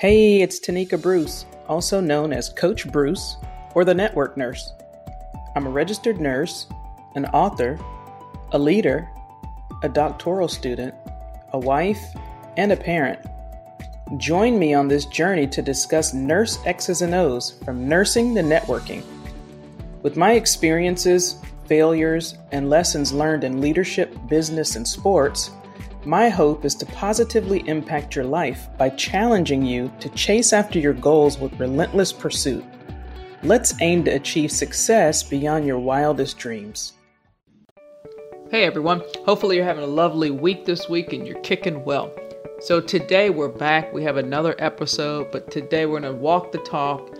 Hey, it's Tanika Bruce, also known as Coach Bruce or the Network Nurse. I'm a registered nurse, an author, a leader, a doctoral student, a wife, and a parent. Join me on this journey to discuss nurse X's and O's from nursing to networking. With my experiences, failures, and lessons learned in leadership, business, and sports, my hope is to positively impact your life by challenging you to chase after your goals with relentless pursuit. Let's aim to achieve success beyond your wildest dreams. Hey everyone, hopefully you're having a lovely week this week and you're kicking well. So today we're back. We have another episode, but today we're going to walk the talk,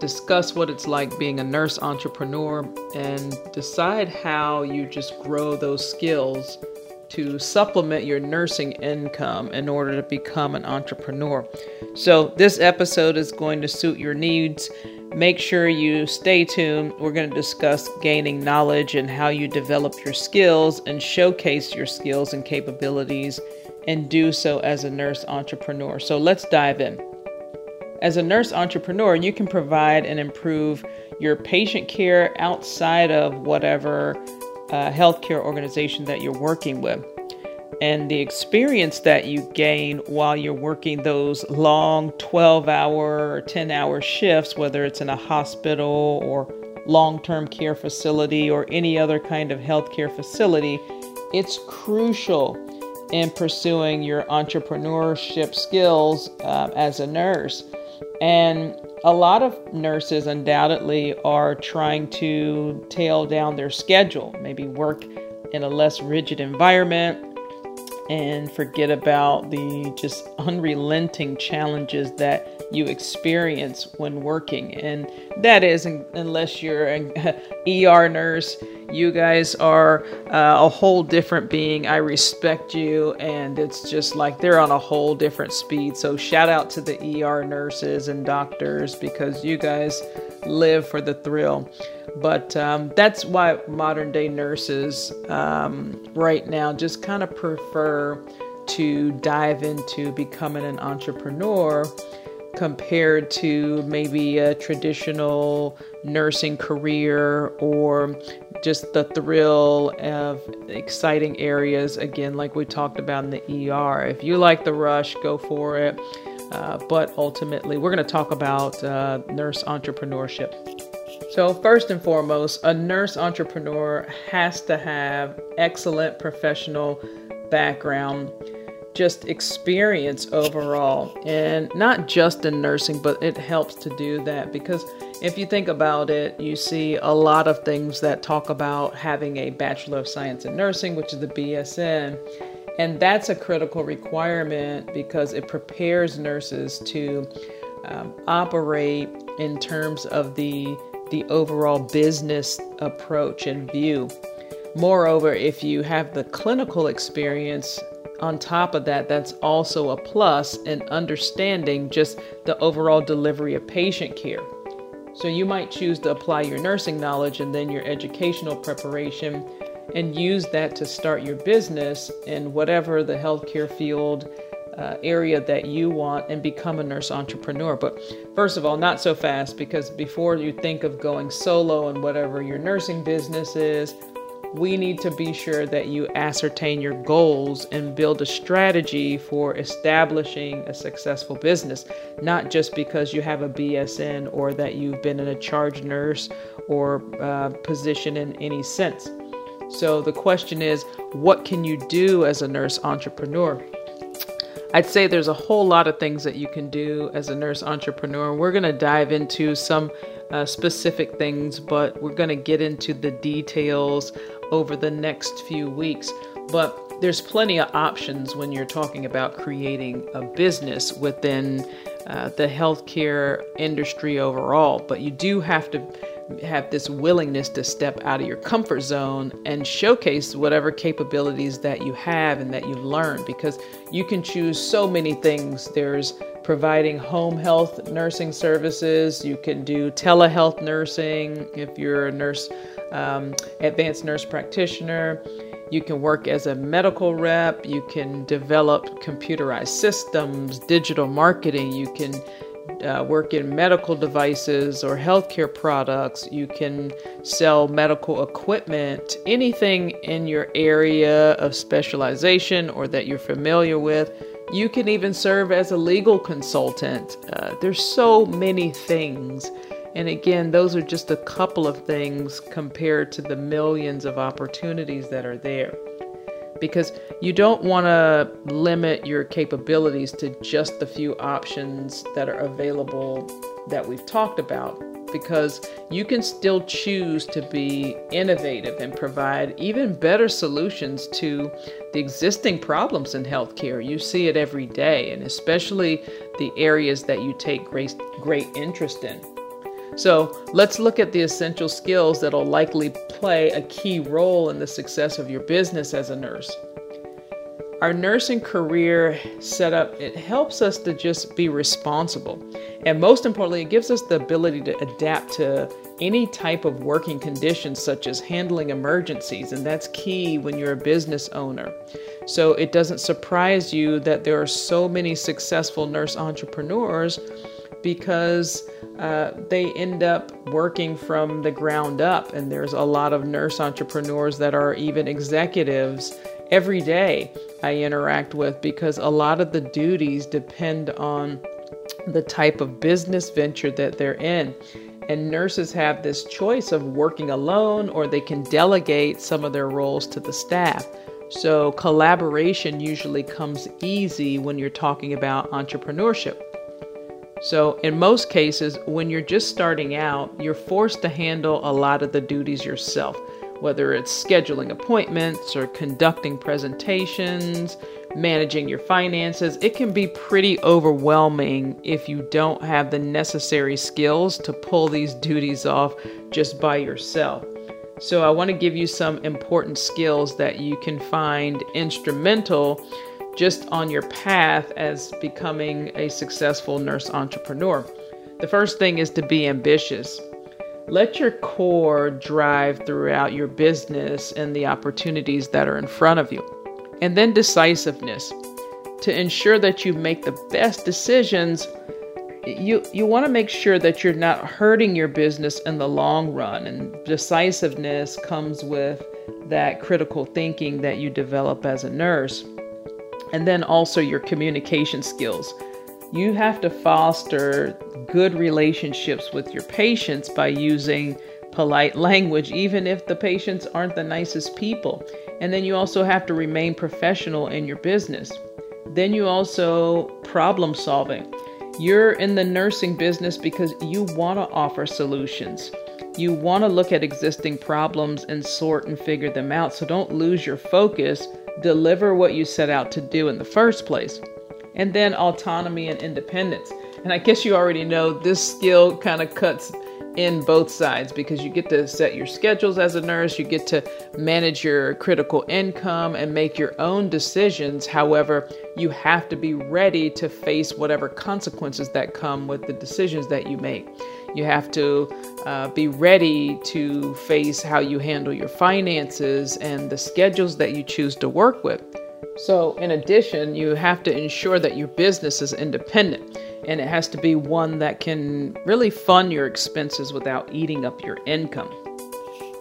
discuss what it's like being a nurse entrepreneur, and decide how you just grow those skills to supplement your nursing income in order to become an entrepreneur. So, this episode is going to suit your needs. Make sure you stay tuned. We're going to discuss gaining knowledge and how you develop your skills and showcase your skills and capabilities and do so as a nurse entrepreneur. So, let's dive in. As a nurse entrepreneur, you can provide and improve your patient care outside of whatever uh, healthcare organization that you're working with. And the experience that you gain while you're working those long 12 hour or 10 hour shifts, whether it's in a hospital or long term care facility or any other kind of healthcare facility, it's crucial in pursuing your entrepreneurship skills uh, as a nurse. And a lot of nurses undoubtedly are trying to tail down their schedule, maybe work in a less rigid environment and forget about the just unrelenting challenges that you experience when working. And that is, unless you're an ER nurse, you guys are uh, a whole different being. I respect you, and it's just like they're on a whole different speed. So, shout out to the ER nurses and doctors because you guys live for the thrill. But um, that's why modern day nurses um, right now just kind of prefer to dive into becoming an entrepreneur compared to maybe a traditional nursing career or just the thrill of exciting areas? Again like we talked about in the ER if you like the rush go for it. Uh, but ultimately we're going to talk about uh, nurse entrepreneurship. So, first and foremost, a nurse entrepreneur has to have excellent professional background, just experience overall, and not just in nursing, but it helps to do that because if you think about it, you see a lot of things that talk about having a Bachelor of Science in Nursing, which is the BSN. And that's a critical requirement because it prepares nurses to um, operate in terms of the the overall business approach and view. Moreover, if you have the clinical experience on top of that, that's also a plus in understanding just the overall delivery of patient care. So you might choose to apply your nursing knowledge and then your educational preparation and use that to start your business in whatever the healthcare field uh, area that you want and become a nurse entrepreneur. But first of all, not so fast because before you think of going solo and whatever your nursing business is, we need to be sure that you ascertain your goals and build a strategy for establishing a successful business, not just because you have a BSN or that you've been in a charge nurse or uh, position in any sense. So the question is, what can you do as a nurse entrepreneur? I'd say there's a whole lot of things that you can do as a nurse entrepreneur. We're going to dive into some uh, specific things, but we're going to get into the details over the next few weeks. But there's plenty of options when you're talking about creating a business within uh, the healthcare industry overall. But you do have to have this willingness to step out of your comfort zone and showcase whatever capabilities that you have and that you've learned because you can choose so many things. There's providing home health nursing services, you can do telehealth nursing if you're a nurse, um, advanced nurse practitioner. You can work as a medical rep, you can develop computerized systems, digital marketing, you can uh, work in medical devices or healthcare products. You can sell medical equipment, anything in your area of specialization or that you're familiar with. You can even serve as a legal consultant. Uh, there's so many things. And again, those are just a couple of things compared to the millions of opportunities that are there because you don't want to limit your capabilities to just the few options that are available that we've talked about because you can still choose to be innovative and provide even better solutions to the existing problems in healthcare. You see it every day, and especially the areas that you take great, great interest in. So let's look at the essential skills that'll likely play a key role in the success of your business as a nurse. Our nursing career setup, it helps us to just be responsible. And most importantly, it gives us the ability to adapt to any type of working conditions, such as handling emergencies. And that's key when you're a business owner. So it doesn't surprise you that there are so many successful nurse entrepreneurs because uh, they end up working from the ground up. And there's a lot of nurse entrepreneurs that are even executives every day I interact with because a lot of the duties depend on the type of business venture that they're in. And nurses have this choice of working alone or they can delegate some of their roles to the staff. So, collaboration usually comes easy when you're talking about entrepreneurship. So, in most cases, when you're just starting out, you're forced to handle a lot of the duties yourself, whether it's scheduling appointments or conducting presentations, managing your finances. It can be pretty overwhelming if you don't have the necessary skills to pull these duties off just by yourself. So, I want to give you some important skills that you can find instrumental just on your path as becoming a successful nurse entrepreneur. The first thing is to be ambitious. Let your core drive throughout your business and the opportunities that are in front of you. And then decisiveness. To ensure that you make the best decisions, you you want to make sure that you're not hurting your business in the long run and decisiveness comes with that critical thinking that you develop as a nurse and then also your communication skills. You have to foster good relationships with your patients by using polite language, even if the patients aren't the nicest people. And then you also have to remain professional in your business. Then you also problem solving. You're in the nursing business because you want to offer solutions. You want to look at existing problems and sort and figure them out. So don't lose your focus deliver what you set out to do in the first place. And then autonomy and independence. And I guess you already know this skill kind of cuts in both sides because you get to set your schedules as a nurse, you get to manage your critical income and make your own decisions. However, you have to be ready to face whatever consequences that come with the decisions that you make. You have to uh, be ready to face how you handle your finances and the schedules that you choose to work with. So, in addition, you have to ensure that your business is independent and it has to be one that can really fund your expenses without eating up your income.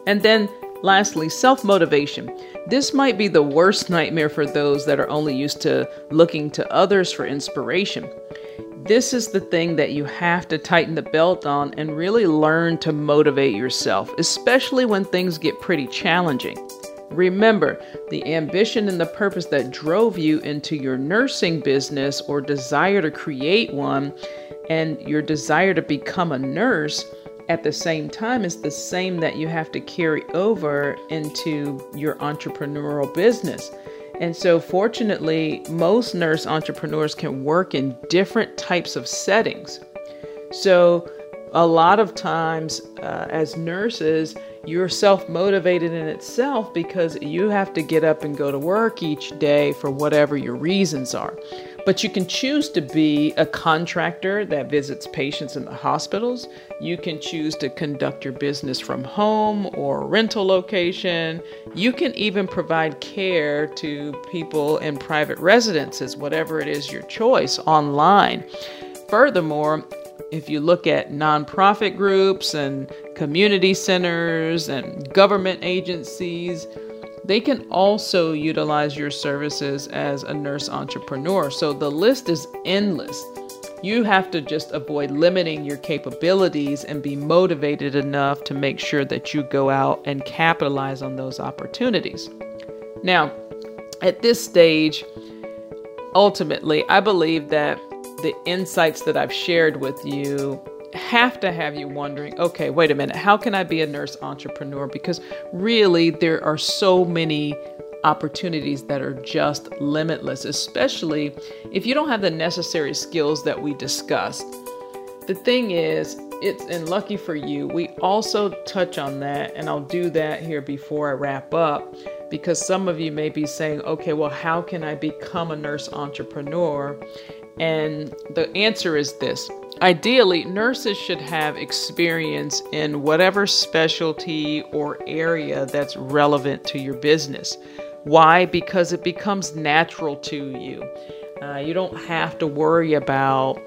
And then, lastly, self motivation. This might be the worst nightmare for those that are only used to looking to others for inspiration. This is the thing that you have to tighten the belt on and really learn to motivate yourself, especially when things get pretty challenging. Remember, the ambition and the purpose that drove you into your nursing business or desire to create one and your desire to become a nurse at the same time is the same that you have to carry over into your entrepreneurial business. And so, fortunately, most nurse entrepreneurs can work in different types of settings. So, a lot of times, uh, as nurses, you're self motivated in itself because you have to get up and go to work each day for whatever your reasons are. But you can choose to be a contractor that visits patients in the hospitals. You can choose to conduct your business from home or rental location. You can even provide care to people in private residences, whatever it is your choice, online. Furthermore, if you look at nonprofit groups and community centers and government agencies, they can also utilize your services as a nurse entrepreneur. So the list is endless. You have to just avoid limiting your capabilities and be motivated enough to make sure that you go out and capitalize on those opportunities. Now, at this stage, ultimately, I believe that the insights that I've shared with you have to have you wondering okay, wait a minute, how can I be a nurse entrepreneur? Because really, there are so many opportunities that are just limitless, especially if you don't have the necessary skills that we discussed. The thing is, it's and lucky for you, we also touch on that, and I'll do that here before I wrap up because some of you may be saying, okay, well, how can I become a nurse entrepreneur? And the answer is this Ideally, nurses should have experience in whatever specialty or area that's relevant to your business. Why? Because it becomes natural to you. Uh, you don't have to worry about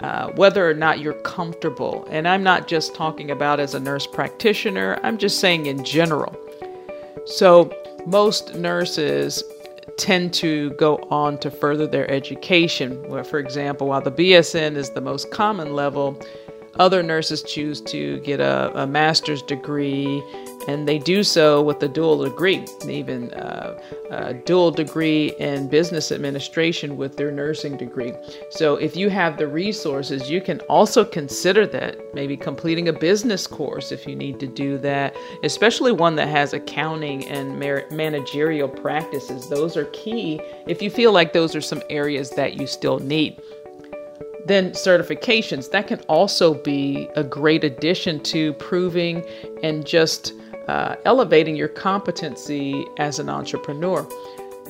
uh, whether or not you're comfortable. And I'm not just talking about as a nurse practitioner, I'm just saying in general. So, most nurses tend to go on to further their education. Where, for example, while the BSN is the most common level, other nurses choose to get a, a master's degree and they do so with a dual degree, even uh, a dual degree in business administration with their nursing degree. So, if you have the resources, you can also consider that maybe completing a business course if you need to do that, especially one that has accounting and managerial practices. Those are key if you feel like those are some areas that you still need. Then certifications, that can also be a great addition to proving and just uh, elevating your competency as an entrepreneur,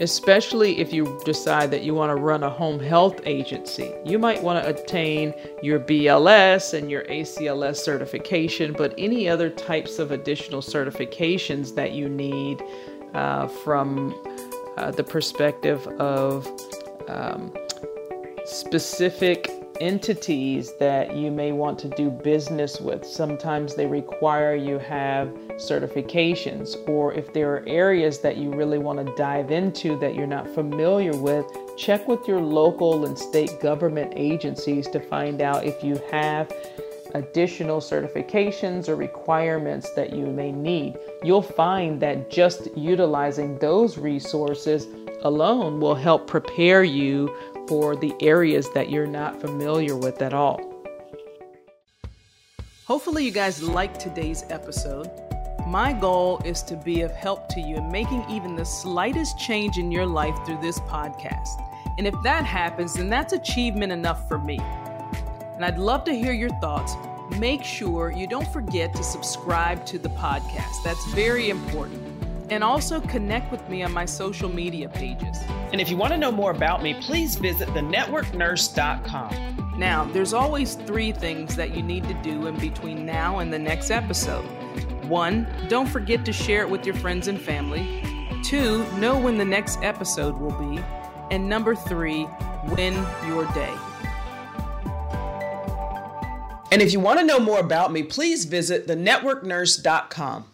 especially if you decide that you want to run a home health agency. You might want to obtain your BLS and your ACLS certification, but any other types of additional certifications that you need uh, from uh, the perspective of um, specific entities that you may want to do business with. Sometimes they require you have certifications, or if there are areas that you really want to dive into that you're not familiar with, check with your local and state government agencies to find out if you have additional certifications or requirements that you may need. You'll find that just utilizing those resources alone will help prepare you for the areas that you're not familiar with at all. Hopefully, you guys liked today's episode. My goal is to be of help to you in making even the slightest change in your life through this podcast. And if that happens, then that's achievement enough for me. And I'd love to hear your thoughts. Make sure you don't forget to subscribe to the podcast. That's very important and also connect with me on my social media pages. And if you want to know more about me, please visit thenetworknurse.com. Now, there's always three things that you need to do in between now and the next episode. One, don't forget to share it with your friends and family. Two, know when the next episode will be. And number three, win your day. And if you want to know more about me, please visit thenetworknurse.com.